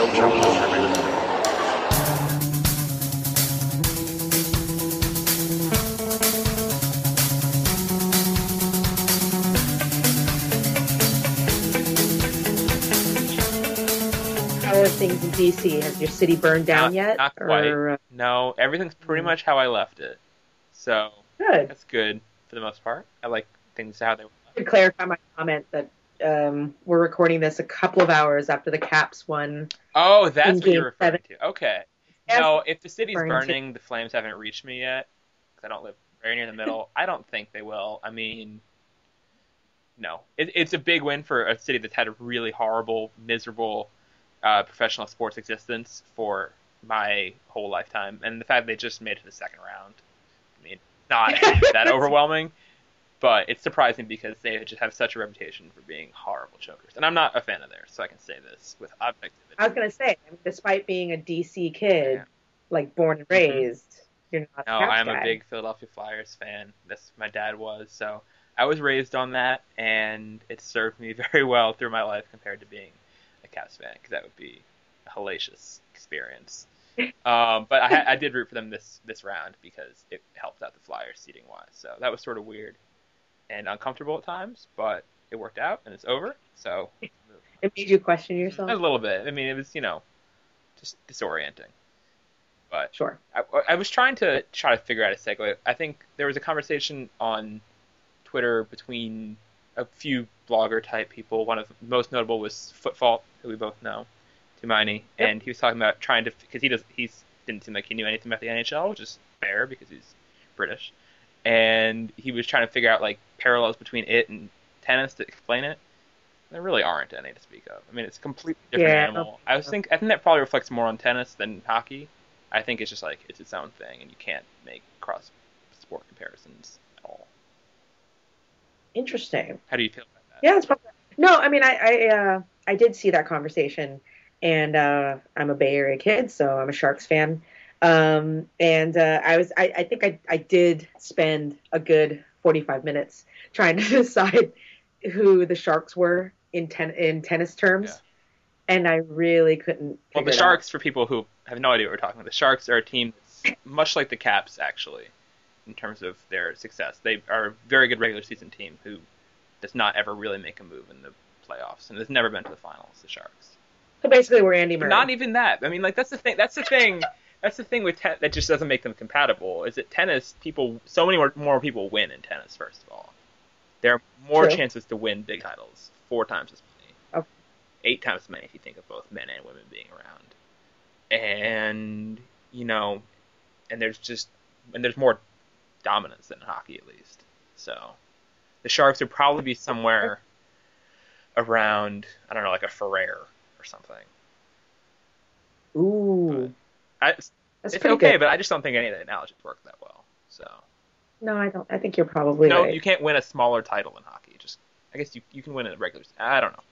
No chokers permitted. How are things in DC? Has your city burned down Not- yet? not quite. Or, uh, No, everything's pretty Mm. much how I left it. So good. that's good for the most part. I like things how they were. To clarify my comment that um, we're recording this a couple of hours after the Caps won. Oh, that's what you're referring seven. to. Okay. Yes, No, if the city's to- burning, the flames haven't reached me yet. 'cause I don't live very near the middle. I don't think they will. I mean, no. It, it's a big win for a city that's had a really horrible, miserable uh, professional sports existence for my whole lifetime. And the fact they just made it to the second round, I mean, not that overwhelming. But it's surprising because they just have such a reputation for being horrible chokers. And I'm not a fan of theirs, so I can say this with objectivity. I was gonna say, I mean, despite being a DC kid, Yeah. like born and Mhm. raised, you're not. No, I'm a big Philadelphia Flyers fan. That's my dad was, so I was raised on that, and it served me very well through my life compared to being a Caps fan, because that would be a hellacious experience. um, but I, I did root for them this this round because it helped out the Flyers seating wise. So that was sort of weird and uncomfortable at times, but it worked out and it's over. So It made you question yourself. a little bit. I mean, it was you know just disorienting. But Sure. I, I was trying to try to figure out a segue. I think there was a conversation on Twitter between a few blogger type people. One of the most notable was Footfault, who we both know, Tumaini, Yep. and he was talking about trying to because he does he's didn't seem like he knew anything about the NHL, which is fair because he's British, and he was trying to figure out like parallels between it and tennis to explain it. There really aren't any to speak of. I mean, it's a completely different Yeah. animal. I was think I think that probably reflects more on tennis than hockey. I think it's just like it's its own thing, and you can't make cross sport comparisons at all. Interesting. How do you feel about that? Yeah, it's probably, no. I mean, I I, uh, I did see that conversation, and uh, I'm a Bay Area kid, so I'm a Sharks fan. Um, and uh, I was I, I think I I did spend a good 45 minutes trying to decide who the Sharks were in ten in tennis terms, Yeah. and I really couldn't. Well, the it out. Sharks, for people who have no idea what we're talking about, the Sharks are a team that's much like the Caps, actually, in terms of their success. They are a very good regular season team who does not ever really make a move in the playoffs, and has never been to the finals. The Sharks. So basically, we're Andy But Murray. not even that. I mean, like that's the thing. That's the thing. That's the thing with ten- that just doesn't make them compatible. Is that tennis? People, so many more, more people win in tennis. First of all, there are more True. chances to win big titles. Four times as many. Okay. Eight times as many if you think of both men and women being around. And you know, and there's just and there's more dominance than in hockey at least. So the Sharks would probably be somewhere around I don't know, like a Ferrer or something. Ooh, I, it's okay, good. but I just don't think any of the analogies work that well. So No, I don't. I think you're probably no, right. you can't win a smaller title in hockey. Just I guess you you can win a regular. I don't know.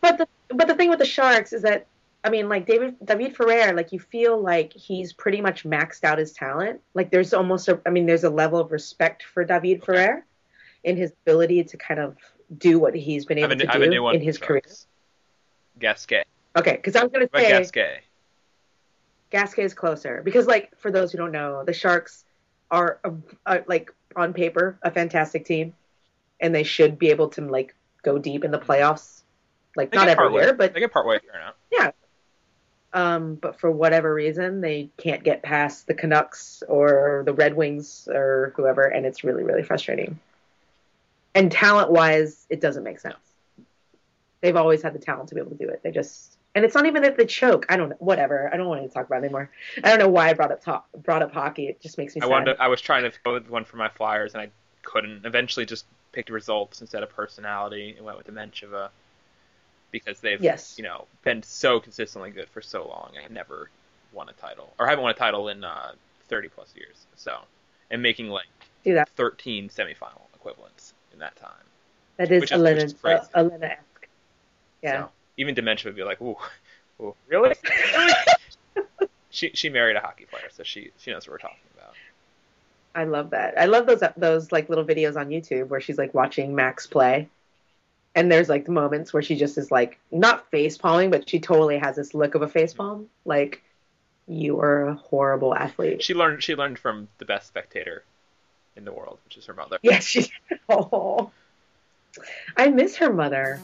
But the but the thing with the Sharks is that I mean, like David David Ferrer, like you feel like he's pretty much maxed out his talent. Like there's almost a I mean, there's a level of respect for David Ferrer in his ability to kind of do what he's been able a, to I have a new do in his career. Gasquet. Okay, because I was gonna say Gasquet. Gasquet is closer because, like, for those who don't know, the Sharks are, a, a, like, on paper, a fantastic team, and they should be able to like go deep in the playoffs. Like, They not get every partway- year, but they get partway here now. Yeah. Um, but for whatever reason, they can't get past the Canucks or the Red Wings or whoever, and it's really, really frustrating. And talent-wise, it doesn't make sense. They've always had the talent to be able to do it. They just, and it's not even that they choke. I don't know. Whatever. I don't want to talk about it anymore. I don't know why I brought up talk, brought up hockey. It just makes me I sad. wanted. To, I was trying to go with one for my Flyers, and I couldn't. Eventually, just picked results instead of personality, and went with Dementieva because they've Yes. you know been so consistently good for so long. I never won a title, or haven't won a title in uh, 30 plus years. So, and making like do that. 13 semifinal equivalents in that time. That is which is- which is Elena, uh. Yeah. So even Dementieva would be like, ooh, ooh really? she she married a hockey player, so she she knows what we're talking about. I love that. I love those those like little videos on YouTube where she's like watching Max play. And there's like the moments where she just is like not face palming, but she totally has this look of a face palm. Like you are a horrible athlete. She learned she learned from the best spectator in the world, which is her mother. Yes, she. Oh, I miss her mother.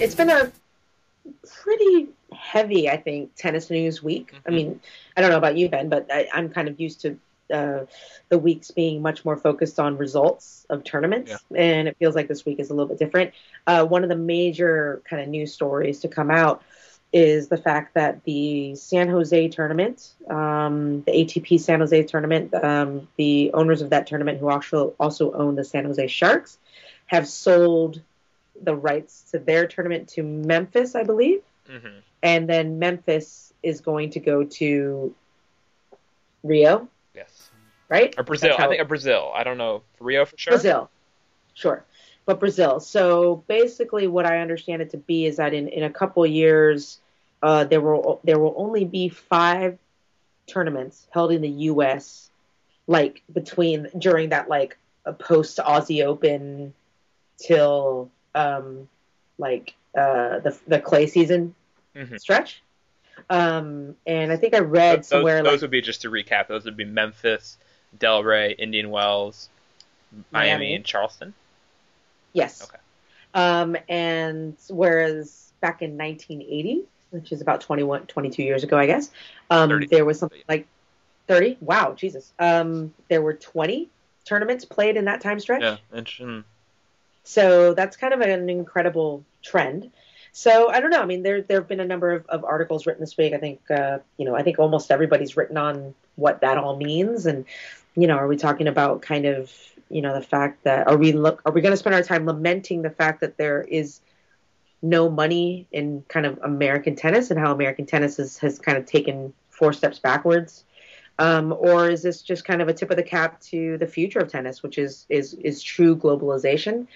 It's been a pretty heavy, I think, tennis news week. I Mhm. mean, I don't know about you, Ben, but I, I'm kind of used to uh, the weeks being much more focused on results of tournaments, and it feels like this week is a little bit different. Uh, one of the major kind of news stories to come out is the fact that the San Jose tournament, um, the ATP San Jose tournament, um, the owners of that tournament, who also also own the San Jose Sharks, have sold the rights to their tournament to Memphis, I believe, hmm and then Memphis is going to go to Rio, Yes. right? Or Brazil. How- I think or Brazil. I don't know. Rio for sure. Brazil. Sure. But Brazil. So basically what I understand it to be is that in, in a couple of years uh, there will there will only be five tournaments held in the US like between during that like a post Aussie Open till um like uh the the clay season Mhm. stretch. Um and I think I read Those, somewhere those like would be just to recap. Those would be Memphis, Delray, Indian Wells, Miami, Miami. and Charleston. Yes. Okay. Um, and whereas back in 1980, which is about 21, 22 years ago, I guess, um, there was something like 30. Wow, Jesus. Um, there were 20 tournaments played in that time stretch. Yeah, interesting. So that's kind of an incredible trend. So I don't know. I mean, there there have been a number of, of articles written this week. I think uh, you know, I think almost everybody's written on what that all means, and you know, are we talking about kind of you know the fact that are we look are we going to spend our time lamenting the fact that there is no money in kind of American tennis and how American tennis has, has kind of taken four steps backwards, um, or is this just kind of a tip of the cap to the future of tennis, which is is is true globalization?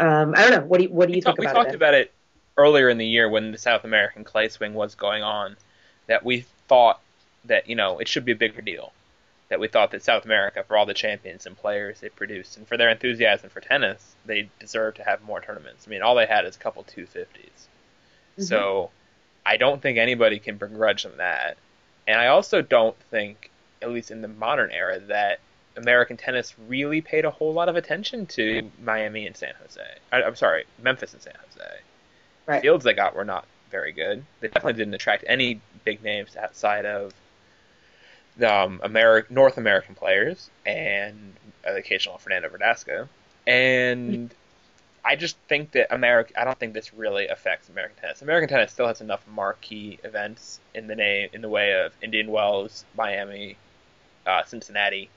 Um, I don't know. What do you, what do you we think talk- we about talked it? Ben? about it earlier in the year when the South American clay swing was going on. That we thought that you know it should be a bigger deal. That we thought that South America, for all the champions and players they produced, and for their enthusiasm for tennis, they deserve to have more tournaments. I mean, all they had is a couple 250s. Mm-hmm. So I don't think anybody can begrudge them that. And I also don't think, at least in the modern era, that American tennis really paid a whole lot of attention to Miami and San Jose. I, I'm sorry, Memphis and San Jose. Right. Fields they got were not very good. They definitely didn't attract any big names outside of the um, Ameri- North American players and the occasional Fernando Verdasco. And I just think that America. I don't think this really affects American tennis. American tennis still has enough marquee events in the name in the way of Indian Wells, Miami, uh, Cincinnati,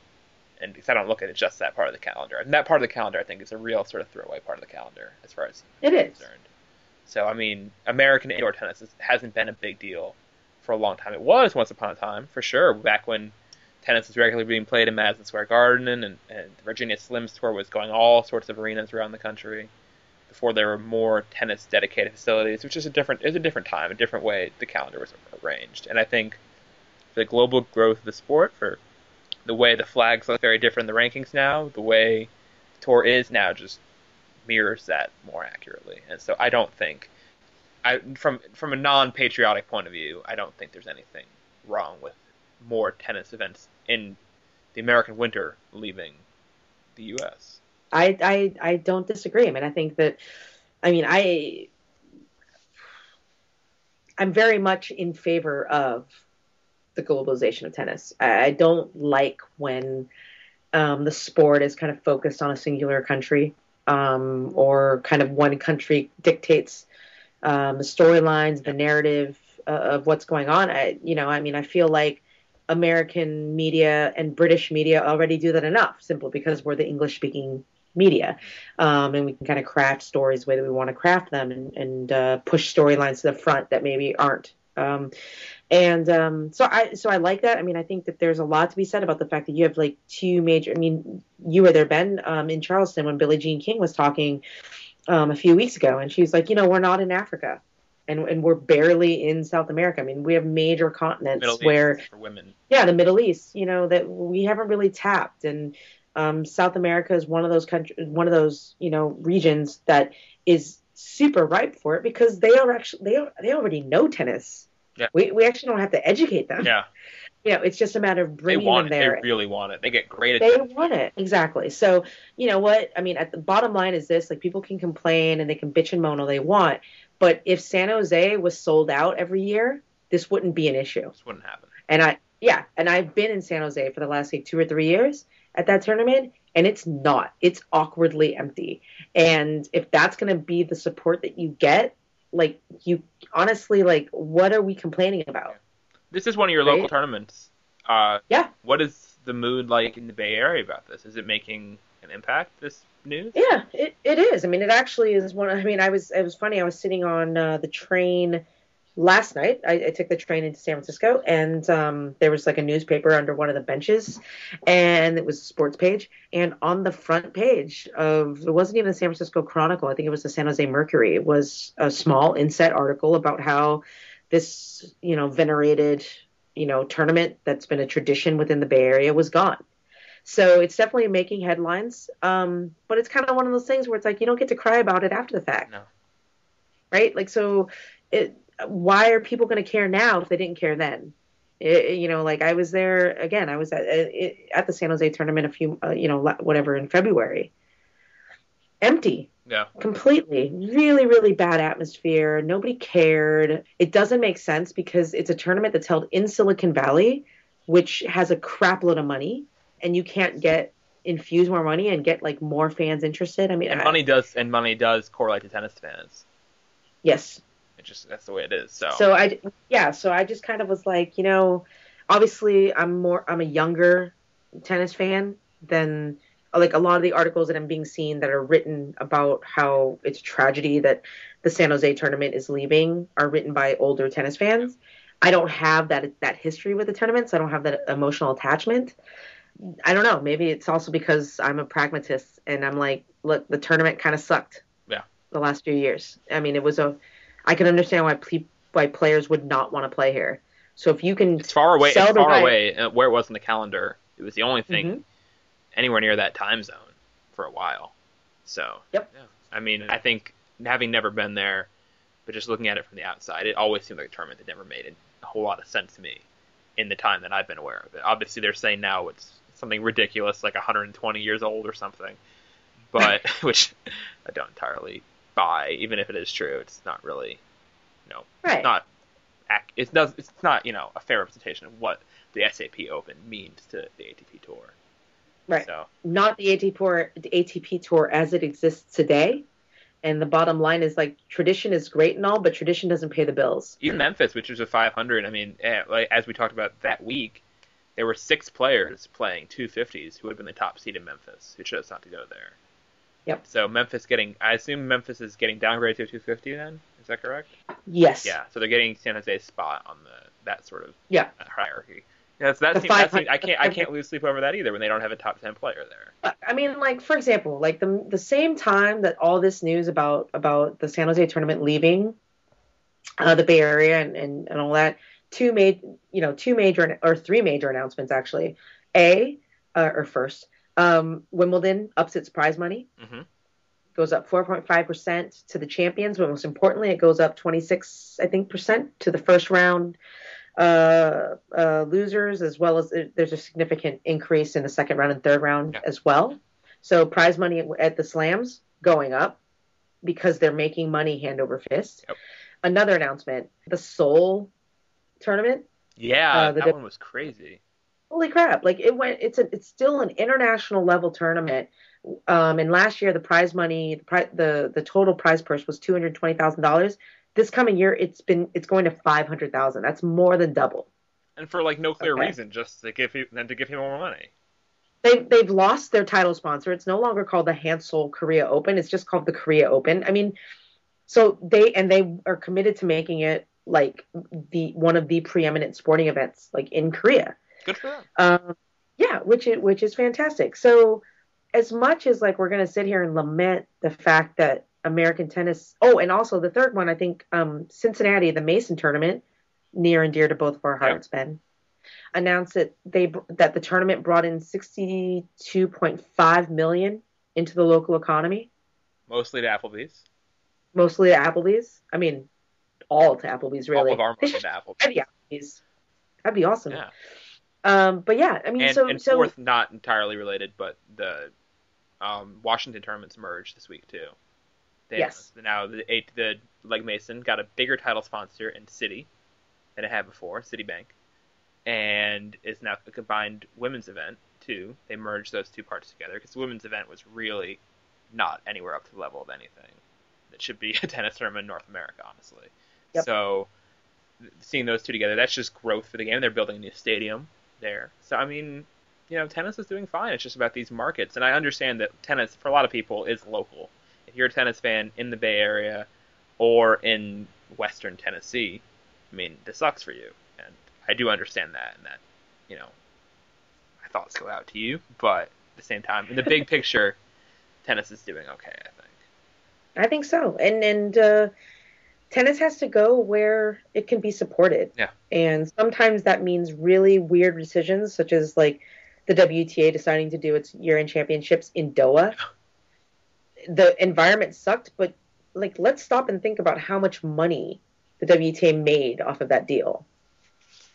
and because I don't look at it just that part of the calendar. And that part of the calendar, I think, is a real sort of throwaway part of the calendar as far as It is. concerned. So I mean, American indoor tennis is, hasn't been a big deal for a long time. It was once upon a time, for sure, back when tennis was regularly being played in Madison Square Garden and, and Virginia Slims tour was going all sorts of arenas around the country. Before there were more tennis dedicated facilities, which is a different is a different time, a different way the calendar was arranged. And I think the global growth of the sport, for the way the flags look very different in the rankings now, the way tour is now just mirrors that more accurately. And so I don't think I from from a non-patriotic point of view, I don't think there's anything wrong with more tennis events in the American winter leaving the US. I, I I don't disagree. I mean, I think that, I mean, I I'm very much in favor of the globalization of tennis. I, don't like when um, the sport is kind of focused on a singular country, um, or kind of one country dictates um, the storylines, the narrative uh, of what's going on. I, you know, I mean, I feel like American media and British media already do that enough, simply because we're the English speaking media, um, and we can kind of craft stories the way that we want to craft them, and, and uh, push storylines to the front that maybe aren't. Um, and um, so I so I like that. I mean, I think that there's a lot to be said about the fact that you have like two major. I mean, you were there, Ben, um, in Charleston when Billie Jean King was talking um, a few weeks ago, and she was like, you know, we're not in Africa. And, and we're barely in South America. I mean, we have major continents Middle where for women. yeah, the Middle East, you know, that we haven't really tapped. And Um, South America is one of those countries, one of those you know regions that is super ripe for it because they are actually they are, they already know tennis. Yeah. We we actually don't have to educate them. Yeah, You know, it's just a matter of they bringing want them it. there. They really want it. They get great They attention. want it exactly. So you know what I mean. At the bottom line is this: like people can complain and they can bitch and moan all they want, but if San Jose was sold out every year, this wouldn't be an issue. This wouldn't happen. And I yeah, and I've been in San Jose for the last like two or three years at that tournament, and it's not. It's awkwardly empty. And if that's gonna be the support that you get, like you honestly like, what are we complaining about? This is one of your Right? local tournaments. Uh, Yeah. What is the mood like in the Bay Area about this? Is it making an impact? This news? Yeah, it, it is. I mean, it actually is one. I mean, I was it was funny. I was sitting on uh, the train last night. I, I took the train into San Francisco, and um, there was like a newspaper under one of the benches, and it was a sports page. And on the front page of it wasn't even the San Francisco Chronicle. I think it was the San Jose Mercury. It was a small inset article about how this you know venerated you know tournament that's been a tradition within the Bay Area was gone. So it's definitely making headlines. Um, but it's kind of one of those things where it's like you don't get to cry about it after the fact. No. Right? Like so it why are people going to care now if they didn't care then? It, you know, like I was there again. I was at at the San Jose tournament a few, uh, you know, whatever in February. Empty, Yeah. completely really really bad atmosphere nobody cared it doesn't make sense because it's a tournament that's held in silicon valley which has a crap load of money and you can't get infuse more money and get like more fans interested i mean And I- money does and money does correlate to tennis fans. yes It just that's the way it is. So, so i yeah so i just kind of was like you know obviously i'm more i'm a younger tennis fan than like a lot of the articles that i'm being seen that are written about how it's a tragedy that the san jose tournament is leaving are written by older tennis fans. I don't have that that history with the tournaments. I don't have that emotional attachment. I don't know. Maybe it's also because i'm a pragmatist and i'm like look the tournament kind of sucked Yeah. the last few years. I mean it was a i can understand why ple- why players would not want to play here so if you can it's far away. It's far right- away uh, where it was in the calendar. It was the only thing Mhm. anywhere near that time zone for a while. So, Yep. yeah. I mean, I think having never been there, but just looking at it from the outside, it always seemed like a tournament that never made a whole lot of sense to me in the time that I've been aware of it. Obviously, they're saying now it's something ridiculous, like 120 years old or something, but which I don't entirely buy. Even if it is true, it's not really, you know, right it's not. It does. It's not you know a fair representation of what the SAP Open means to the ATP Tour. Right. So not the ATP tour, the ATP tour as it exists today. And the bottom line is like tradition is great and all, but tradition doesn't pay the bills. even Memphis, which was a 500, I mean, eh, like, as we talked about that week, there were six players playing 250s who would have been the top seed in Memphis who chose not to go there. Yep. So Memphis getting, I assume Memphis is getting downgraded to a 250 then. Is that correct? Yes. Yeah. So they're getting San Jose's spot on the that sort of Yeah. hierarchy. Yeah, so that seems, that 500 seems, I can't I can't lose sleep over that either when they don't have a top 10 player there. I mean, like for example, like the the same time that all this news about about the San Jose tournament leaving uh, the Bay Area and, and, and all that, two made you know two major or three major announcements actually. A uh, or first, um, Wimbledon ups its prize money. hmm goes up 4.5% to the champions, but most importantly, it goes up 26, I think, percent to the first round uh, uh, losers, as well as there- there's a significant increase in the second round and third round Yeah. as well. So prize money at, the slams going up because they're making money hand over fist. Yep. Another announcement: the Seoul tournament Yeah, Uh, that di- one was crazy. Holy crap. Like it went it's a it's still an international level tournament. Um and last year the prize money the pri- the, the total prize purse was $220000 this coming year it's been it's going to 500000 that's more than double. And for like no clear Okay. reason, just to give him, then to give him more money. they they've lost their title sponsor. It's no longer called the hansol korea open. It's just called the korea open. I mean so they and they are committed to making it like the one of the preeminent sporting events like in korea Good for them. Um, yeah, which is which is fantastic. So, as much as like we're gonna sit here and lament the fact that American tennis. Oh, and also the third one, I think um, Cincinnati, the Mason tournament, near and dear to both of our Yeah. hearts, Ben. announced that they that the tournament brought in 62.5 million into the local economy, Mostly to Applebee's. mostly to Applebee's. I mean, all to Applebee's really. All of our money to Applebee's. try the Applebee's. That'd be awesome. Yeah. Um, but yeah, I mean, And, so and so fourth, not entirely related, but the um, Washington tournaments merged this week too. They Yes. Now the eight, the Legg Mason got a bigger title sponsor in Citi than it had before, Citibank, and is now a combined women's event too. They merged those two parts together because the women's event was really not anywhere up to the level of anything that should be a tennis tournament in North America, honestly. Yep. So seeing those two together, that's just growth for the game. They're building a new stadium there. So I mean, you know, tennis is doing fine. It's just about these markets, and I understand that tennis for a lot of people is local. If you're a tennis fan in the Bay Area or in Western Tennessee, I mean, this sucks for you, and I do understand that, and that, you know, my thoughts go out to you. But at the same time, in the big picture, tennis is doing okay. I think. I think so. And and uh, tennis has to go where it can be supported. Yeah. And sometimes that means really weird decisions, such as like the WTA deciding to do its year-end championships in Doha. The environment sucked, but like let's stop and think about how much money the WTA made off of that deal.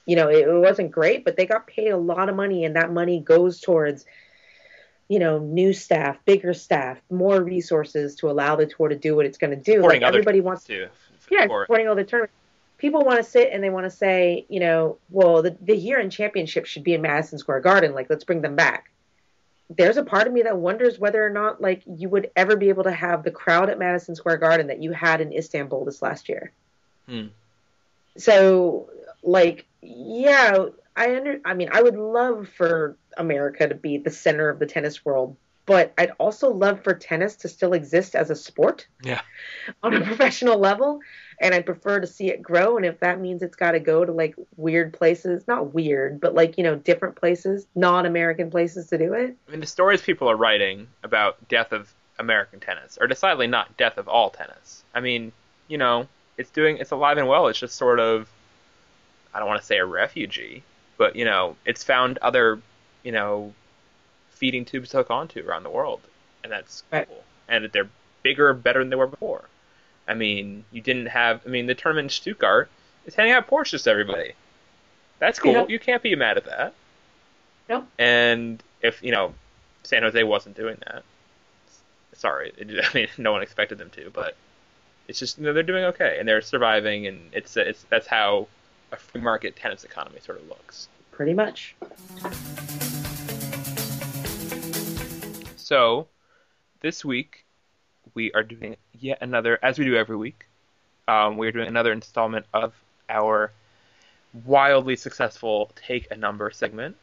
You know, it, it wasn't great, but they got paid a lot of money, and that money goes towards you know, new staff, bigger staff, more resources to allow the tour to do what it's going to do. Like everybody wants, too. Yeah, for- supporting all the tournaments. People want to sit and they want to say, you know, well, the the year-end championship should be in Madison Square Garden. Like, let's bring them back. There's a part of me that wonders whether or not like you would ever be able to have the crowd at Madison Square Garden that you had in Istanbul this last year. Hmm. So, like, yeah, I under. I mean, I would love for America to be the center of the tennis world, but I'd also love for tennis to still exist as a sport. Yeah. On a professional level, and I'd prefer to see it grow. And if that means it's got to go to like weird places, not weird, but like you know different places, non-American places to do it. I mean, the stories people are writing about death of American tennis are decidedly not death of all tennis. I mean, you know, it's doing it's alive and well. It's just sort of I don't want to say a refugee, but you know, it's found other, you know, feeding tubes to hook onto around the world, and that's Right. cool. And they're bigger, better than they were before. I mean, you didn't have. I mean, the tournament in Stuttgart is handing out Porsches to everybody. That's cool. Yeah. You can't be mad at that. No. And if you know, San Jose wasn't doing that. Sorry, it, I mean, no one expected them to, but it's just you know they're doing okay and they're surviving, and it's it's that's how a free market tennis economy sort of looks. Pretty much. So, this week we are doing yet another, as we do every week. Um, we are doing another installment of our wildly successful take a number segment,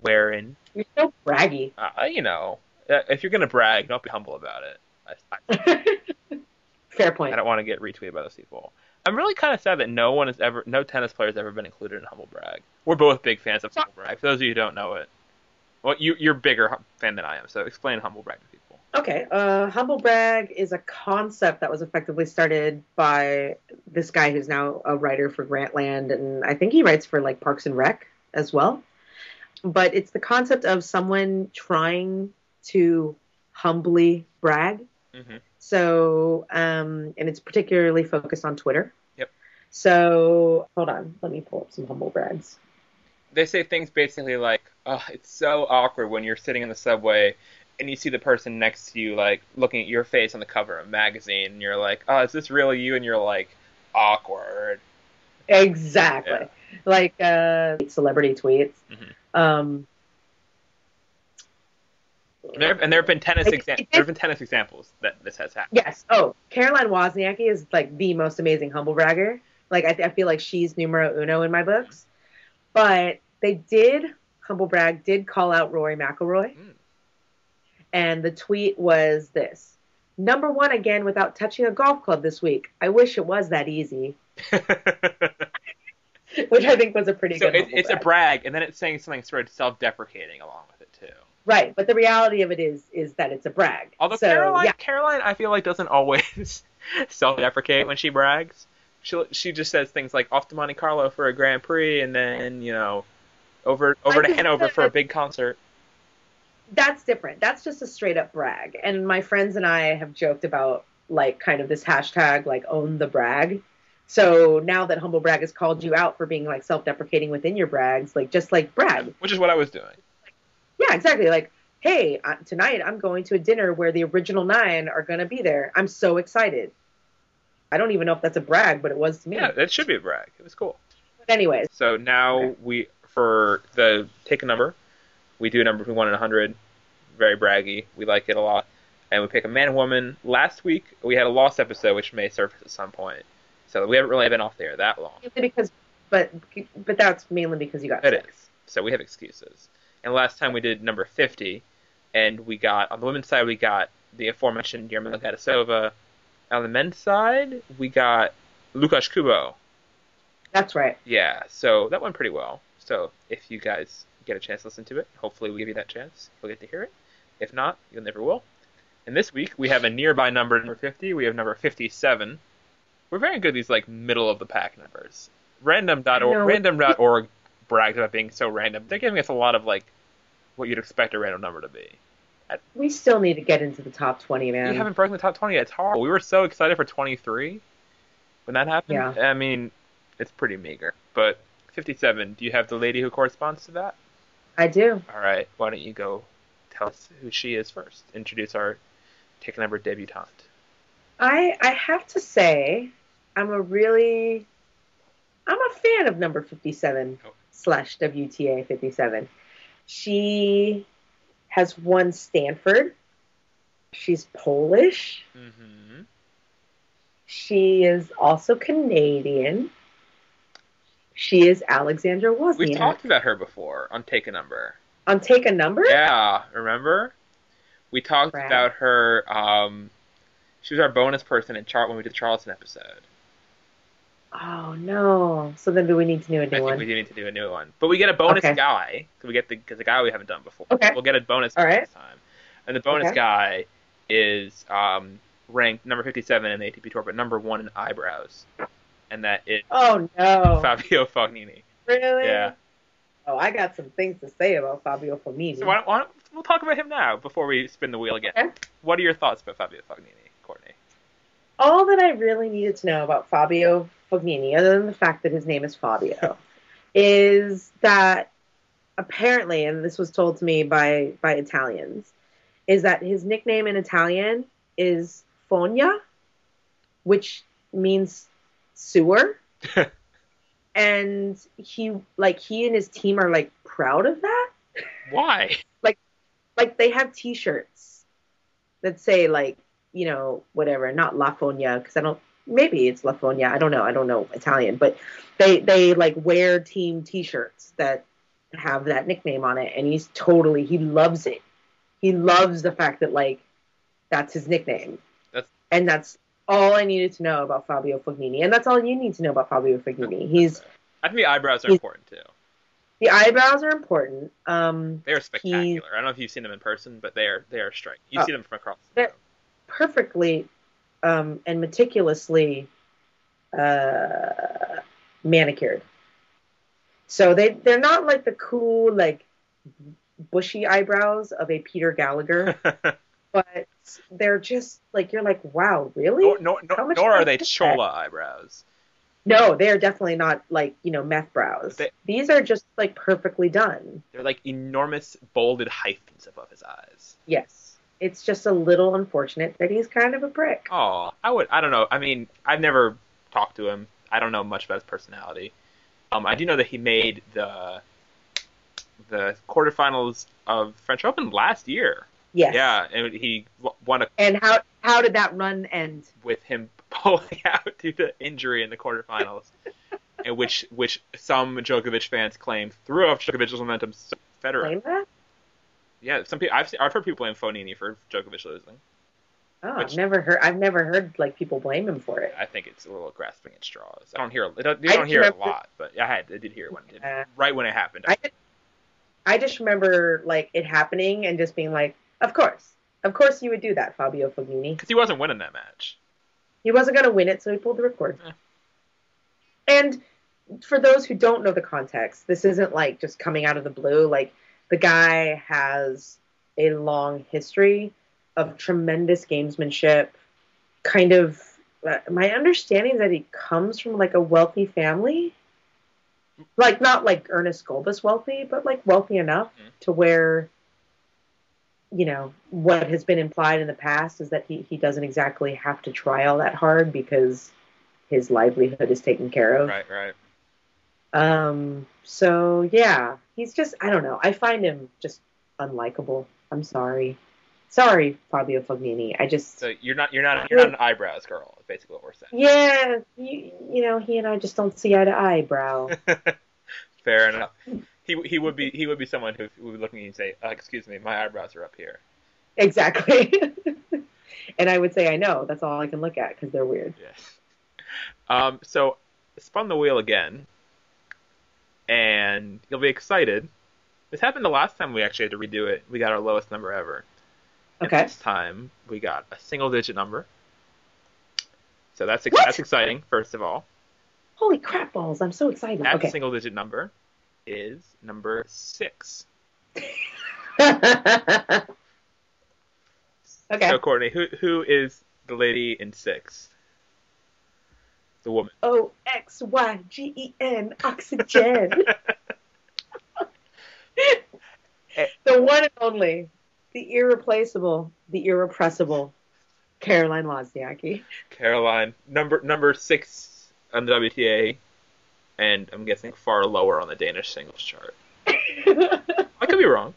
wherein You're so braggy. uh, you know uh, if you're gonna brag, don't be humble about it. I, I, Fair point. I don't want to get retweeted by those people. I'm really kind of sad that no one has ever, no tennis player has ever been included in humble brag. We're both big fans of humble brag. For those of you who don't know it, well, you you're a bigger fan than I am, so explain humble brag to people. Okay, uh, humble brag is a concept that was effectively started by this guy who's now a writer for Grantland, and I think he writes for like Parks and Rec as well. But it's the concept of someone trying to humbly brag. hmm So, um, and it's particularly focused on Twitter. Yep. So, hold on, let me pull up some humble brags. they say things basically like, "Oh, it's so awkward when you're sitting in the subway and you see the person next to you like looking at your face on the cover of a magazine, and you're like, oh, is this really you?" And you're like, awkward. Exactly. Yeah. Like uh, celebrity tweets. Mhm. Um, And there, and there have been tennis Like, exa- there have been tennis examples that this has happened. yes. Oh, Caroline Wozniacki is like the most amazing humble bragger. Like I, I feel like she's numero uno in my books. But they did humble brag did call out Rory McIlroy, Mm. And the tweet was this: number one again without touching a golf club this week. I wish it was that easy, which I think was a pretty so good. it, humble it's a brag. brag, and then it's saying something sort of self-deprecating along with it too. right, but the reality of it is is that it's a brag. Although so, Caroline, yeah, Caroline, I feel like doesn't always self-deprecate when she brags. She she just says things like off to Monte Carlo for a Grand Prix, and then you know over over I to Hanover for a big concert. That's different. That's just a straight up brag. And my friends and I have joked about like kind of this hashtag like own the brag. So now that humble brag has called you out for being like self deprecating within your brags, like just like brag. Which is what I was doing. Yeah, exactly. Like, hey, uh, tonight I'm going to a dinner where the original nine are going to be there. I'm so excited. I don't even know if that's a brag, but it was to me. Yeah, that should be a brag. It was cool. But anyways, So now Okay. we for the take a number, we do a number between one and a hundred. Very braggy. We like it a lot. And we pick a man and woman. Last week we had a lost episode which may surface at some point. So we haven't really been off the air that long. because, but but that's mainly because you got It sick. is. So we have excuses. And last time we did number 50, and we got, on the women's side, we got the aforementioned Jarmila Gajdosova. On the men's side, we got Lukasz Kubot. That's right. Yeah, so that went pretty well. So if you guys get a chance to listen to it, hopefully we give you that chance. You'll get to hear it. If not, you'll never will. And this week, we have a nearby number, number 50. We have number 57. We're very good at these, like, middle of the pack numbers. Random.org, random.org brags about being so random. They're giving us a lot of, like, what you'd expect a random number to be. We still need to get into the top twenty, man. We haven't broken the top 20 yet. It's horrible. We were so excited for 23 when that happened. Yeah. I mean, it's pretty meager. But 57, do you have the lady who corresponds to that? I do. All right, why don't you go tell us who she is first? Introduce our take a number debutante. I I have to say, I'm a really, I'm a fan of number 57 Oh. slash WTA 57. She has won Stanford. She's Polish. Mm-hmm. She is also Canadian. She is Aleksandra Wozniak. We've talked about her before on Take a Number. On Take a Number? Yeah, remember? We talked Right. about her. Um, she was our bonus person in chart when we did the Charleston episode. Oh, no. So then do we need to do a new think one? we do need to do a new one, but we get a bonus Okay. guy. So we get the because the guy we haven't done before. Okay. We'll get a bonus All guy right. this time, and the bonus Okay. guy is um, ranked number fifty-seven in the ATP tour, but number one in eyebrows, and that is Oh, no. Fabio Fognini. Really? Yeah. Oh, I got some things to say about Fabio Fognini. So why don't, why don't we'll talk about him now before we spin the wheel again? Okay. What are your thoughts about Fabio Fognini, Courtney? All that I really needed to know about Fabio Fognini, other than the fact that his name is Fabio, is that apparently, and this was told to me by by Italians, is that his nickname in Italian is Fogna, which means sewer. and he like he and his team are like proud of that. Why? like like they have t-shirts that say like you know whatever not la fogna because i don't maybe it's la fogna i don't know i don't know italian but they they like wear team t-shirts that have that nickname on it and he's totally he loves it he loves the fact that like that's his nickname That's- and that's all i needed to know about fabio fognini and that's all you need to know about fabio fognini he's I think the eyebrows are important too. the eyebrows are important um They are spectacular. I don't know if you've seen them in person, but they are they are striking. You Oh. see them from across. the They're- perfectly um, and meticulously uh, manicured. So they they're not like the cool like bushy eyebrows of a Peter Gallagher, but they're just like you're like wow really? nor, nor, nor, nor are they is that? chola eyebrows. No, they're definitely not like you know meth brows. They- These are just like perfectly done. They're like enormous bolded hyphens above his eyes. Yes, it's just a little unfortunate that he's kind of a prick. Oh, I would. I don't know. I mean, I've never talked to him. I don't know much about his personality. Um, I do know that he made the the quarterfinals of French Open last year. Yes. Yeah, and he won a, And how how did that run end? with him pulling out due to injury in the quarterfinals, and which which some Djokovic fans claim threw off Djokovic's momentum. So Federer. Yeah, some people I've seen, I've heard people blame Fognini for Djokovic losing. Oh, Which- I've never heard. I've never heard like people blame him for it. I think it's a little grasping at straws. I don't hear I don't, you don't hear it a lot, but I had I did hear it when it did, Yeah. right when it happened. I just, I just remember like it happening and just being like, of course, of course you would do that, Fabio Fognini. Because he wasn't winning that match. He wasn't going to win it, so he pulled the record. Yeah. And for those who don't know the context, this isn't like just coming out of the blue. Like the guy has a long history of tremendous gamesmanship. Kind of, uh, my understanding is that he comes from like a wealthy family, like not like Ernest Gulbis wealthy, but like wealthy enough Mhm. to where, you know, what has been implied in the past is that he he doesn't exactly have to try all that hard because his livelihood is taken care of. Right, right. Um, so yeah, he's just I don't know. I find him just unlikable. I'm sorry. Sorry, Fabio Fognini. I just So you're not you're not you're not an eyebrows girl. Is basically what we're saying. yeah, you, you know, he and I just don't see eye to eyebrow. Fair enough. He he would be he would be someone who would be looking at you and say, uh, "Excuse me, my eyebrows are up here." exactly. and I would say I know. That's all I can look at because they're weird. Yes. Um. So spun the wheel again, and you'll be excited. This happened the last time we actually had to redo it. We got our lowest number ever. And Okay. This time we got a single digit number. So that's ex- that's exciting. First of all, Holy crap balls! I'm so excited. that Okay. single digit number is number six. okay. So Courtney, who who is the lady in six? The woman. O X Y G E N oxygen. the one and only, the irreplaceable, the irrepressible Caroline Wozniacki. Caroline, number number six on the WTA, and I'm guessing far lower on the Danish singles chart. I could be wrong.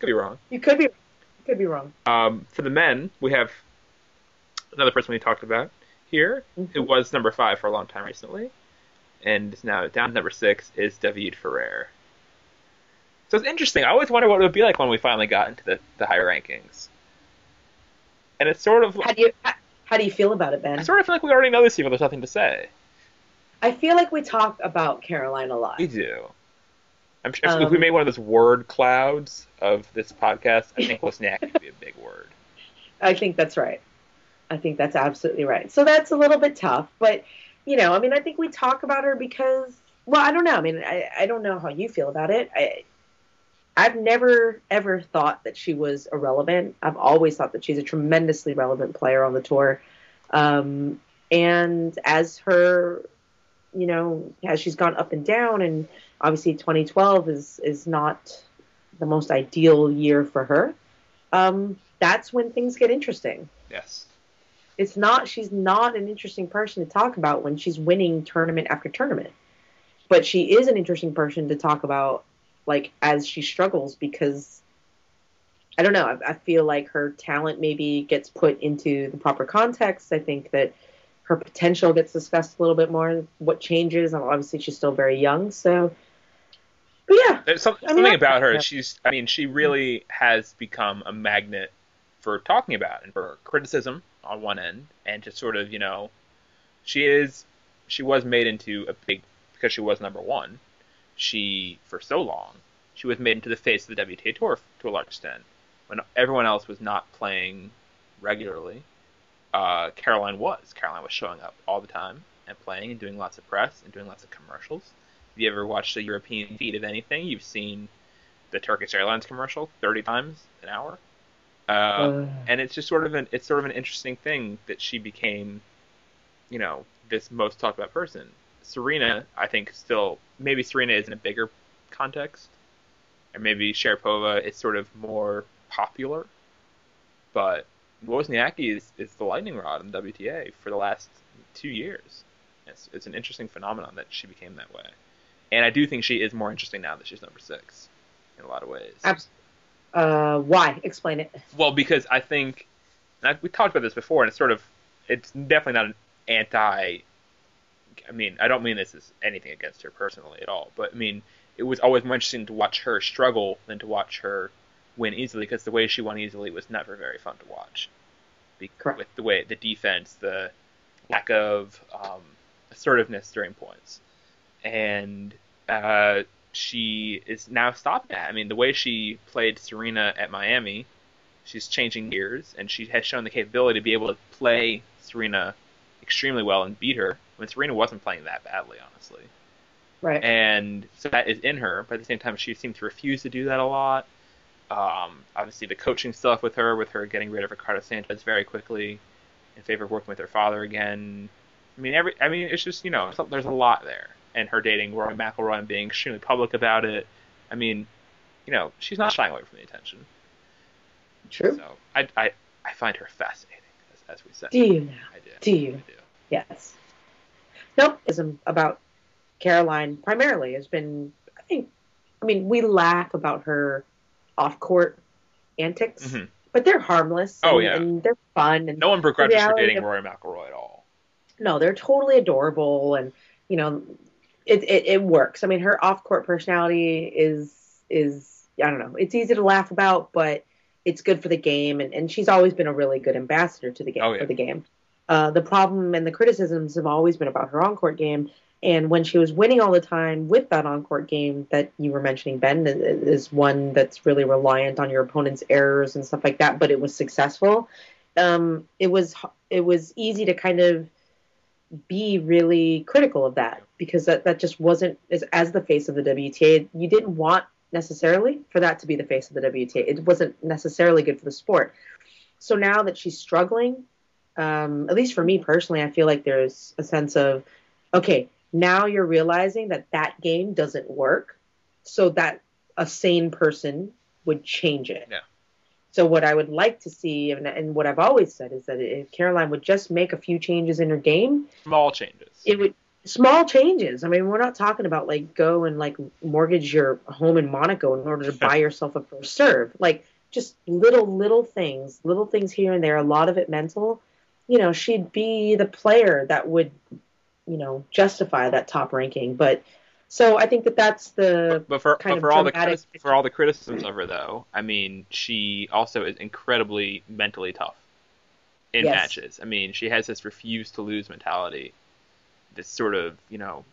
Could be wrong. you could be, you could be wrong. Um, for the men, we have another person we talked about here, who was number five for a long time recently, and is now down to number six is David Ferrer. So it's interesting. I always wonder what it would be like when we finally got into the, the higher rankings. And it's sort of How do you how, how do you feel about it, Ben? I sort of feel like we already know these people. There's nothing to say. I feel like we talk about Caroline a lot. We do. I'm sure if we Um, made one of those word clouds of this podcast, I think Wozniak would be a big word. I think that's right. I think that's absolutely right. So that's a little bit tough, but you know, I mean, I think we talk about her because, well, I don't know. I mean, I, I don't know how you feel about it. I, I've never ever thought that she was irrelevant. I've always thought that she's a tremendously relevant player on the tour. Um, and as her, you know, as she's gone up and down, and obviously 2012 is is not the most ideal year for her. Um, that's when things get interesting Yes. it's not she's not an interesting person to talk about when she's winning tournament after tournament but she is an interesting person to talk about like as she struggles because i don't know I, I feel like her talent maybe gets put into the proper context i think that her potential gets discussed a little bit more what changes obviously she's still very young so but yeah There's some, I mean, something about her. She's, I mean, she really has become a magnet for talking about and for criticism on one end, and just sort of, you know, she is, she was made into a big because she was number one. She, for so long, she was made into the face of the WTA Tour to a large extent, when everyone else was not playing regularly. Uh, Caroline was. Caroline was showing up all the time and playing and doing lots of press and doing lots of commercials. If you ever watched a European feed of anything, you've seen the Turkish Airlines commercial 30 times an hour. Uh, Uh. and it's just sort of an it's sort of an interesting thing that she became, you know, this most talked about person. Serena, I think, still maybe Serena is in a bigger context, or maybe Sharapova is sort of more popular, but Wozniacki is, is the lightning rod in WTA for the last two years. It's, it's an interesting phenomenon that she became that way. And I do think she is more interesting now that she's number six in a lot of ways. abs- uh why explain it Well, because I think and I, we talked about this before, and it's sort of it's definitely not an anti. I mean, I don't mean this as anything against her personally at all, but I mean it was always more interesting to watch her struggle than to watch her win easily because the way she won easily was never very fun to watch. Be- Correct. With the way the defense, the lack of um, assertiveness during points, and uh, she is now stopping that. I mean, the way she played Serena at Miami, she's changing gears, and she has shown the capability to be able to play Serena extremely well and beat her when Serena wasn't playing that badly, honestly. Right. and so that is in her. But at the same time, she seems to refuse to do that a lot. Um, obviously, the coaching stuff with her, with her getting rid of Ricardo Sanchez very quickly in favor of working with her father again. I mean, every I mean, it's just you know, there's a lot there, and her dating Rory McIlroy and being extremely public about it. I mean, you know, she's not shying away from the attention. True. So I I, I find her fascinating, as, as we said. Do you now? I do. Do you? I do. Yes. Nope. About Caroline primarily has been, I think, I mean, we laugh about her off court antics, Mhm. but they're harmless. Oh, and, yeah. and they're fun. And No one begrudges her reality dating of- Rory McIlroy at all. no, they're totally adorable, and you know, it, it it works. I mean, her off court personality is is I don't know. It's easy to laugh about, but it's good for the game, and, and she's always been a really good ambassador to the game Oh, yeah. for the game. Uh, the problem and the criticisms have always been about her on court game, and when she was winning all the time with that on court game that you were mentioning, Ben, is one that's really reliant on your opponent's errors and stuff like that, but it was successful. Um, it was it was easy to kind of be really critical of that because that, that just wasn't as, as the face of the WTA. You didn't want necessarily for that to be the face of the WTA. It wasn't necessarily good for the sport. So now that she's struggling, um, at least for me personally, I feel like there's a sense of okay, now you're realizing that that game doesn't work, so that a sane person would change it. Yeah. So what I would like to see, and, and what I've always said, is that if Caroline would just make a few changes in her game, Small changes. it would small changes. I mean, we're not talking about like go and like mortgage your home in Monaco in order to buy yourself a first serve. Like just little little things, little things here and there. A lot of it mental. You know, she'd be the player that would, you know, justify that top ranking. But so I think that that's the But for kind but of for all the critis- for all the criticisms of her though, I mean, she also is incredibly mentally tough in Yes. matches. I mean, she has this refuse to lose mentality, this sort of you know,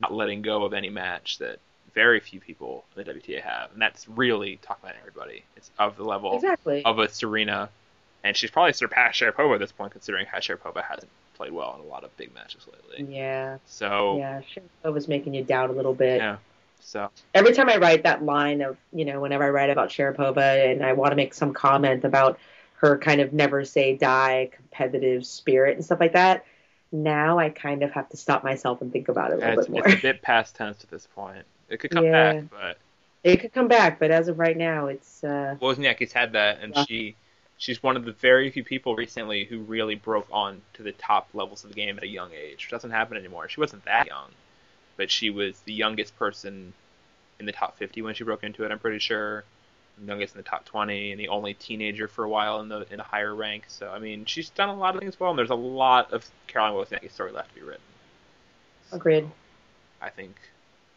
not letting go of any match that very few people in the WTA have, and that's really talking about everybody. It's of the level exactly. of a Serena, and she's probably surpassed Sharapova at this point, considering how Sharapova hasn't played well in a lot of big matches lately. yeah, So yeah. Sharapova's making you doubt a little bit. yeah, so every time I write that line of, you know, whenever I write about Sharapova and I want to make some comment about her kind of never say die competitive spirit and stuff like that, now I kind of have to stop myself and think about it a little it's, bit more. it's a bit past tense at this point. It could come Yeah. back, but It could come back, but as of right now, it's uh, Wozniacki's had that, and Yeah. she she's one of the very few people recently who really broke on to the top levels of the game at a young age. Which doesn't happen anymore. She wasn't that young, but she was the youngest person in the top 50 when she broke into it. I'm pretty sure, youngest in the top 20, and the only teenager for a while in the in a higher rank. So I mean, she's done a lot of things well, and there's a lot of Caroline Wozniacki story left to be written. agreed. I think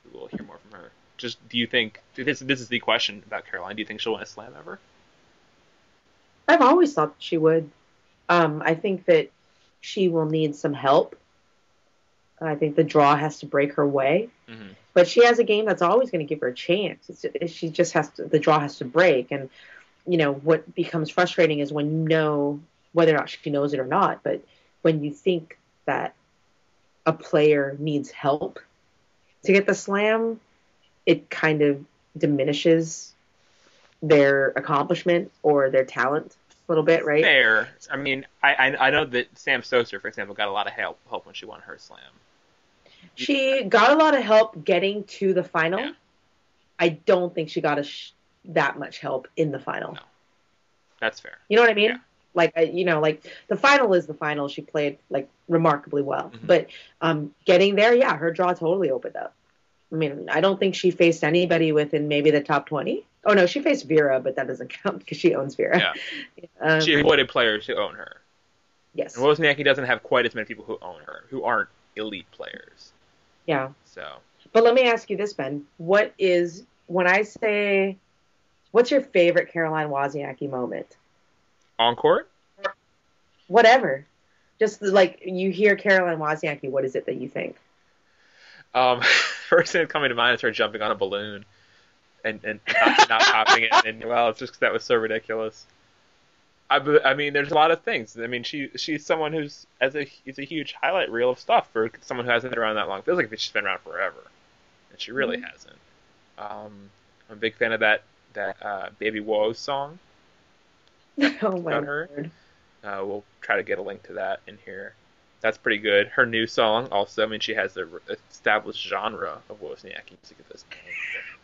we will hear more from her. Just do you think this this is the question about Caroline? Do you think she'll win a slam ever? I've always thought she would. Um, I think that she will need some help. I think the draw has to break her way. Mm-hmm. but she has a game that's always going to give her a chance. It's, it, she just has to, the draw has to break. And, you know, what becomes frustrating is when you know whether or not she knows it or not, but when you think that a player needs help to get the slam, it kind of diminishes their accomplishment or their talent a little bit, right? Fair. I mean, I, I I know that Sam Stosur, for example, got a lot of help help when she won her slam. She got a lot of help getting to the final. Yeah. I don't think she got a sh- that much help in the final. No. That's fair. You know what I mean? Yeah. Like you know, like the final is the final. She played like remarkably well, Mhm. but um, getting there, yeah, her draw totally opened up. I mean, I don't think she faced anybody within maybe the top twenty. Oh no, she faced Vera, but that doesn't count because she owns Vera. Yeah. Um, She avoided players who own her. yes. And Wozniacki doesn't have quite as many people who own her, who aren't elite players. Yeah. So But let me ask you this, Ben. What is when I say, what's your favorite Caroline Wozniacki moment? on court, Whatever. Just like you hear Caroline Wozniacki, what is it that you think? um, first thing that's coming to mind is her jumping on a balloon and and not, not popping it. And well, it's just 'cause that was so ridiculous. I, I mean, there's a lot of things. I mean, she she's someone who's as a is a huge highlight reel of stuff for someone who hasn't been around that long. feels like she's been around forever, and she really Mhm. hasn't. Um, I'm a big fan of that that uh, Baby Whoa song. oh my About her? Uh, we'll try to get a link to that in here. That's pretty good. Her new song also. I mean, she has the established genre of Wozniacki music at this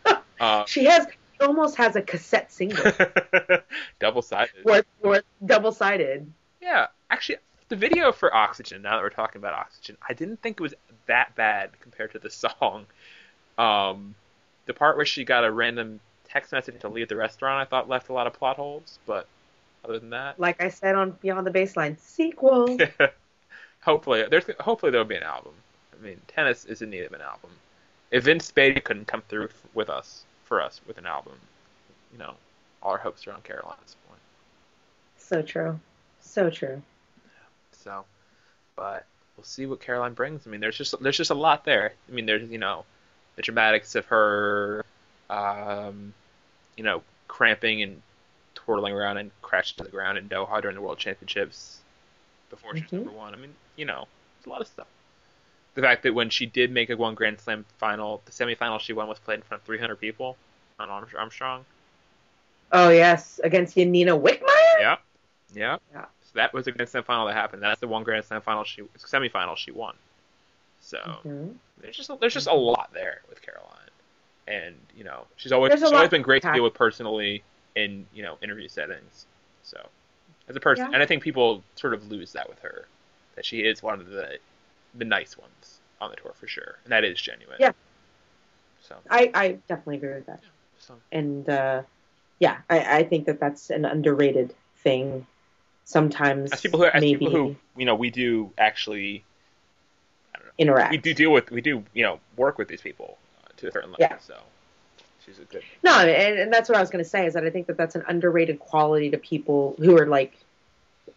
point. Uh, She has almost has a cassette single double sided. or, or double sided. Yeah, actually, the video for Oxygen. Now that we're talking about Oxygen, I didn't think it was that bad compared to the song. Um, the part where she got a random text message to leave the restaurant, I thought left a lot of plot holes. But other than that, Like I said on Beyond the Baseline sequel. hopefully there's hopefully there'll be an album. I mean, Tennis is in need of an album. If Vince Spadea couldn't come through f- with us for us with an album, you know, all our hopes are on Caroline at this point. so true. So true. So, but we'll see what Caroline brings. I mean, there's just there's just a lot there. I mean, there's you know, the dramatics of her, um, you know, cramping and twirling around and crashing to the ground in Doha during the World Championships before she's Mhm. number one. I mean, you know, it's a lot of stuff. The fact that when she did make a one Grand Slam final, the semifinal she won was played in front of 300 people on Arm- Armstrong. Oh yes, against Yanina Wickmayer. Yeah, yeah. Yeah. So that was a Grand Slam final that happened. That's the one Grand Slam final she semifinal she won. So Mhm. there's just there's just a lot there with Caroline, and you know she's always There's she's always been great to deal with personally in you know interview settings. So as a person, Yeah. and I think people sort of lose that with her, that she is one of the the nice ones on the tour for sure, and that is genuine. Yeah. So I, I definitely agree with that. so And uh, yeah, I, I think that that's an underrated thing. Sometimes as people who as maybe people who you know we do actually interact. we do deal with we do you know work with these people uh, to a certain level. Yeah. So she's a good. No, and, and that's what I was going to say is that I think that that's an underrated quality to people who are like,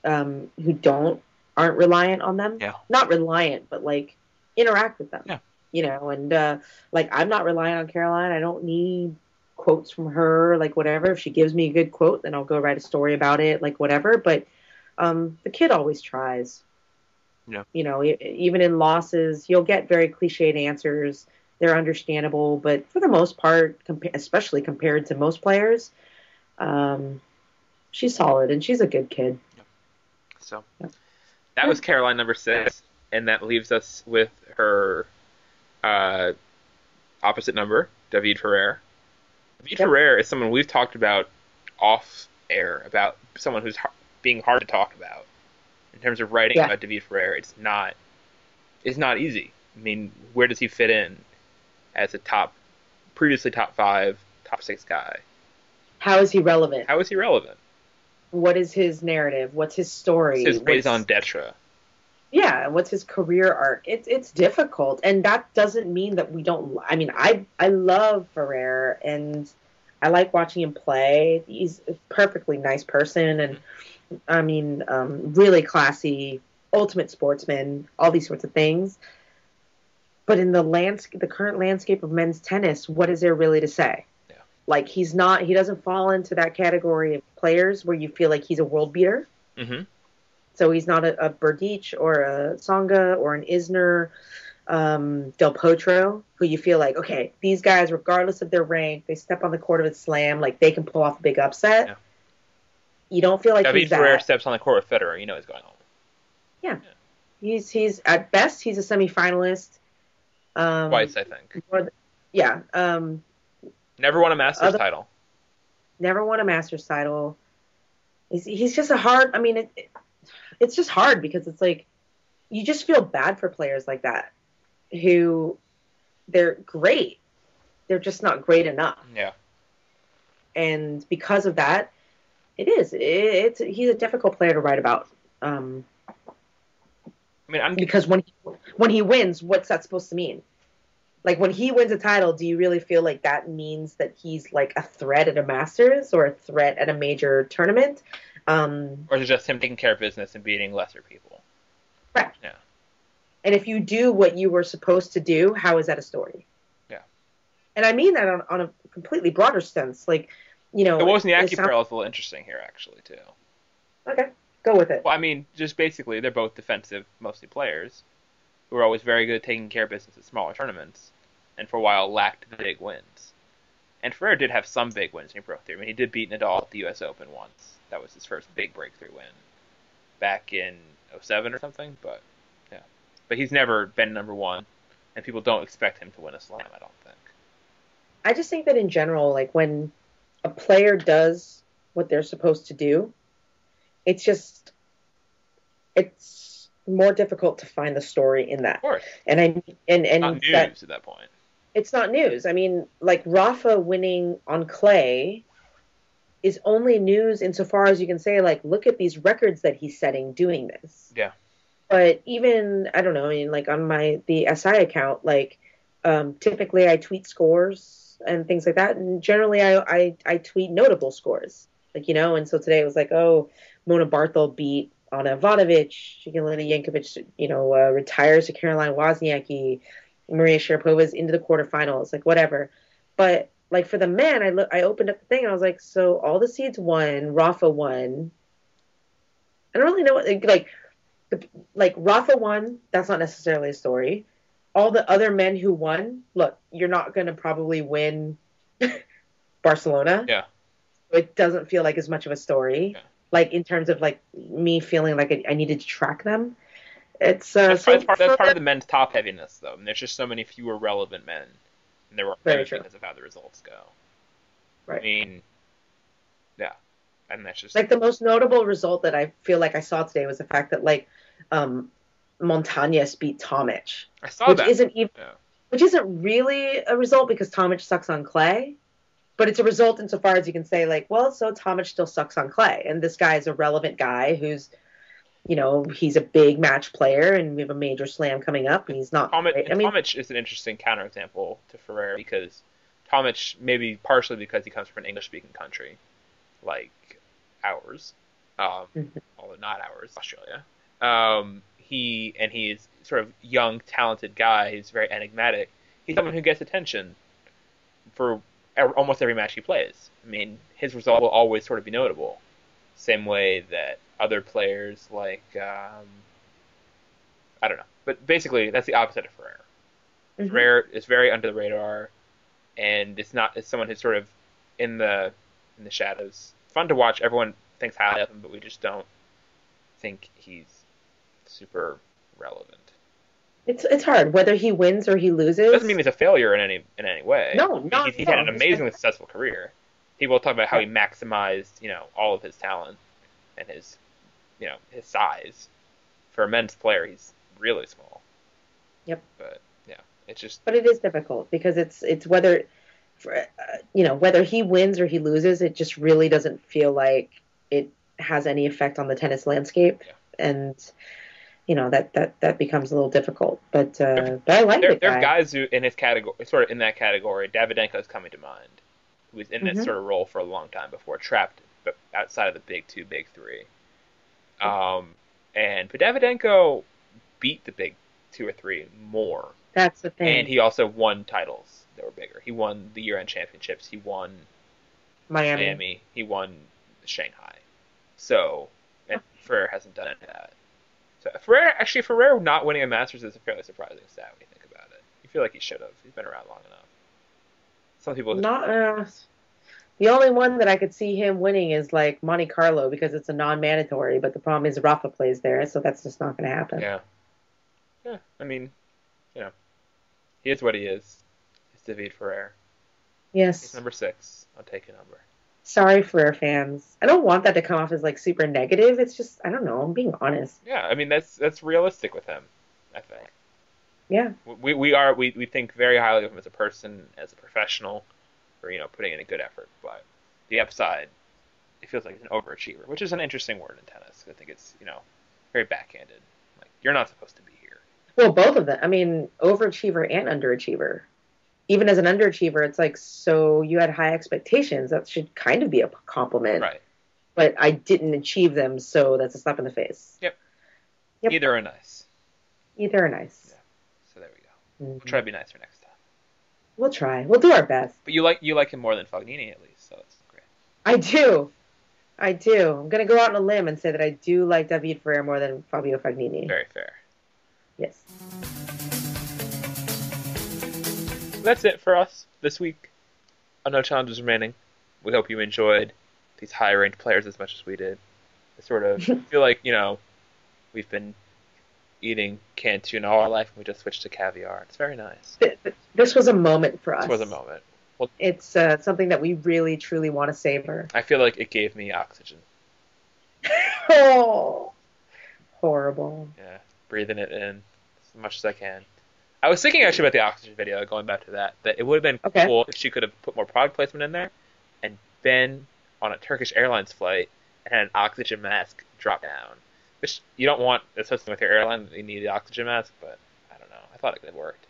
um, who don't aren't reliant on them. Yeah. Not reliant, but like interact with them. Yeah. You know, and uh, like I'm not reliant on Caroline. I don't need quotes from her, like whatever. If she gives me a good quote, then I'll go write a story about it, like whatever. But um, the kid always tries. Yeah. You know, even in losses, you'll get very cliched answers they're understandable, but for the most part, compa- especially compared to most players, um, she's solid and she's a good kid. So Yeah. that was Caroline number six, and that leaves us with her uh, opposite number, David Ferrer. David Yep. Ferrer is someone we've talked about off air about someone who's being hard to talk about in terms of writing Yeah. about David Ferrer. It's not it's not easy. I mean, where does he fit in as a top, previously top five, top six guy? How is he relevant? How is he relevant? What is his narrative? What's his story? His What's- raison d'etre. yeah what's his career arc it's it's difficult and that doesn't mean that we don't i mean i i love ferrer and i like watching him play he's a perfectly nice person and i mean um really classy ultimate sportsman all these sorts of things but in the landscape the current landscape of men's tennis what is there really to say Yeah. like he's not he doesn't fall into that category of players where you feel like he's a world beater hmm so he's not a, a Berdych or a Tsonga or an Isner, um, Del Potro, who you feel like, okay, these guys, regardless of their rank, they step on the court of a slam, like they can pull off a big upset. Yeah. You don't feel like Ferrer that. steps on the court with Federer. You know he's going home. Yeah, he's he's at best he's a semifinalist. Um, Twice, I think. more th- yeah. Um, Never won a Masters Other- title. never won a Masters title. He's, he's just a hard. I mean, it, it- it's just hard because it's like you just feel bad for players like that who they're great, they're just not great enough, Yeah. and because of that, it is. It, it's he's a difficult player to write about. Um, I mean, I'm because when he, when he wins, what's that supposed to mean? Like when he wins a title, do you really feel like that means that he's like a threat at a Masters or a threat at a major tournament? Um, or is it just him taking care of business and beating lesser people? Right. Yeah. And if you do what you were supposed to do, how is that a story? Yeah. And I mean that on, on a completely broader sense. Like, you know, The it Wozniacki sounds- parallel is a little interesting here, actually, too. Okay, go with it. Well, I mean, just basically, they're both defensive, mostly players who were always very good at taking care of business at smaller tournaments, and for a while lacked big wins. And Ferrer did have some big wins broke through. I mean, he did beat Nadal at the U.S. Open once. That was his first big breakthrough win back in 07 or something. But yeah, but he's never been number one, and people don't expect him to win a slam. I don't think. I just think that in general, like when a player does what they're supposed to do, it's just it's more difficult to find the story in that. Of course, And I and and not news that at that point. it's not news. I mean, like Rafa winning on clay is only news insofar as you can say, like, look at these records that he's setting doing this. Yeah. But even I don't know, I mean, like on my the SI account, like um, typically I tweet scores and things like that, and generally I, I I tweet notable scores, like you know. And so today it was like, oh, Mona Barthel beat Anna Ivanovic, Jelena Jankovic, you know, uh, retires to Caroline Wozniacki. Maria Sharapova's into the quarterfinals, like whatever. But like for the men, I look, I opened up the thing and I was like, so all the seeds won, Rafa won. I don't really know what like, the, like Rafa won. That's not necessarily a story. All the other men who won, look, you're not going to probably win Barcelona. Yeah. It doesn't feel like as much of a story. Yeah. Like in terms of like me feeling like I, I needed to track them. It's uh, That's, so part, that's part of the- men's top heaviness, though. And there's just so many fewer relevant men, and there were Very very true. because of how the results go. Right. I mean, yeah, and that's just like the most notable result that I feel like I saw today was the fact that like um Montañés beat Tomic, I saw which that. isn't even Yeah. which isn't really a result because Tomic sucks on clay, but it's a result insofar as you can say like, well, so Tomic still sucks on clay, and this guy is a relevant guy who's, you know, he's a big match player, and we have a major slam coming up, and he's not. Tomic, great. I mean, Tomic is an interesting counterexample to Ferrer because Tomic, maybe partially because he comes from an English-speaking country like ours, um, Mhm. although not ours, Australia. Um, he and he's sort of young, talented guy. He's very enigmatic. He's someone who gets attention for almost every match he plays. I mean, his result will always sort of be notable. Same way that other players like um, I don't know, but basically that's the opposite of Ferrer. Mhm. Ferrer is very under the radar, and it's not it's someone who's sort of in the in the shadows. Fun to watch. Everyone thinks highly of him, but we just don't think he's super relevant. It's it's hard whether he wins or he loses. It doesn't mean he's a failure in any in any way. No, I mean, no, he's, he's no. had an amazingly successful career. People talk about how he maximized, you know, all of his talent and his, you know, his size. For a men's player, he's really small. Yep. But yeah, it's just but it is difficult because it's it's whether for, uh, you know whether he wins or he loses it just really doesn't feel like it has any effect on the tennis landscape Yeah. and you know that that that becomes a little difficult but uh but I like there, the there are guy. guys who in his category, sort of in that category. Davydenko is coming to mind, who was in this Mhm. sort of role for a long time before, trapped but outside of the big two, big three. Um, and but Davydenko beat the big two or three more, that's the thing and he also won titles that were bigger. He won the year-end championships. He won Miami. Miami. He won Shanghai. So, and Ferrer hasn't done any of that. So Ferrer, actually, Ferrer not winning a Masters is a fairly surprising stat when you think about it. You feel like he should have. He's been around long enough. Some people, not uh, the only one that I could see him winning is like Monte Carlo because it's a non-mandatory but the problem is Rafa plays there so that's just not going to happen yeah, yeah. I mean, you know, he is what he is. He's David Ferrer. He's yes number six. I'll take a number. Sorry for our fans I don't want that to come off as like super negative it's just I don't know I'm being honest Yeah, I mean that's that's realistic with him. I think. yeah we we are we, we think very highly of him as a person, as a professional, for you know putting in a good effort. But the upside, it feels like he's an overachiever, which is an interesting word in tennis. I think it's you know very backhanded. Like you're not supposed to be here. Well, both of them. I mean, overachiever and underachiever. Even as an underachiever, it's like, so you had high expectations. That should kind of be a compliment. Right. But I didn't achieve them, so that's a slap in the face. Yep. Either are nice. Either are nice. Yeah. So there we go. Mhm. We'll try to be nicer next time. We'll try. We'll do our best. But you like you like him more than Fognini at least, so that's great. I do. I do. I'm gonna go out on a limb and say that I do like David Ferrer more than Fabio Fognini. Very fair. Yes. That's it for us this week. On No Challenges Remaining. We hope you enjoyed these high ranked players as much as we did. I sort of feel like, you know, we've been eating canned tuna all our life and we just switched to caviar. It's very nice. Th- th- This was a moment for us. This was a moment. It's uh, something that we really, truly want to savor. I feel like it gave me oxygen. Oh, horrible. Yeah, breathing it in as much as I can. I was thinking actually about the oxygen video, going back to that, that it would have been Okay. cool if she could have put more product placement in there and been on a Turkish Airlines flight and had an oxygen mask drop down. Which you don't want associated with your airline that you need the oxygen mask, but I don't know. I thought it could have worked.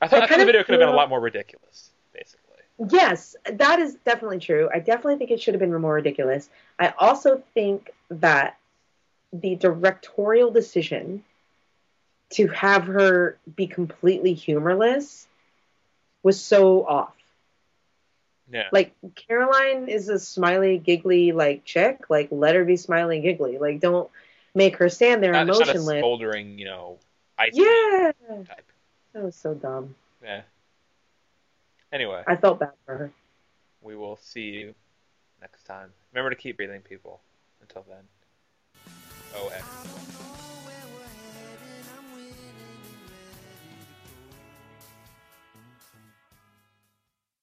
I thought, I I thought the video could have been a lot more ridiculous, basically. Yes, that is definitely true. I definitely think it should have been more ridiculous. I also think that the directorial decision to have her be completely humorless was so off. Yeah. Like Caroline is a smiley, giggly like chick. Like let her be smiley, giggly. Like don't make her stand there Not, it's not a emotionless. smoldering, you know, ice Yeah, type. that was so dumb. Yeah. Anyway, I felt bad for her. we will see you next time. Remember to keep breathing, people. Until then. OX.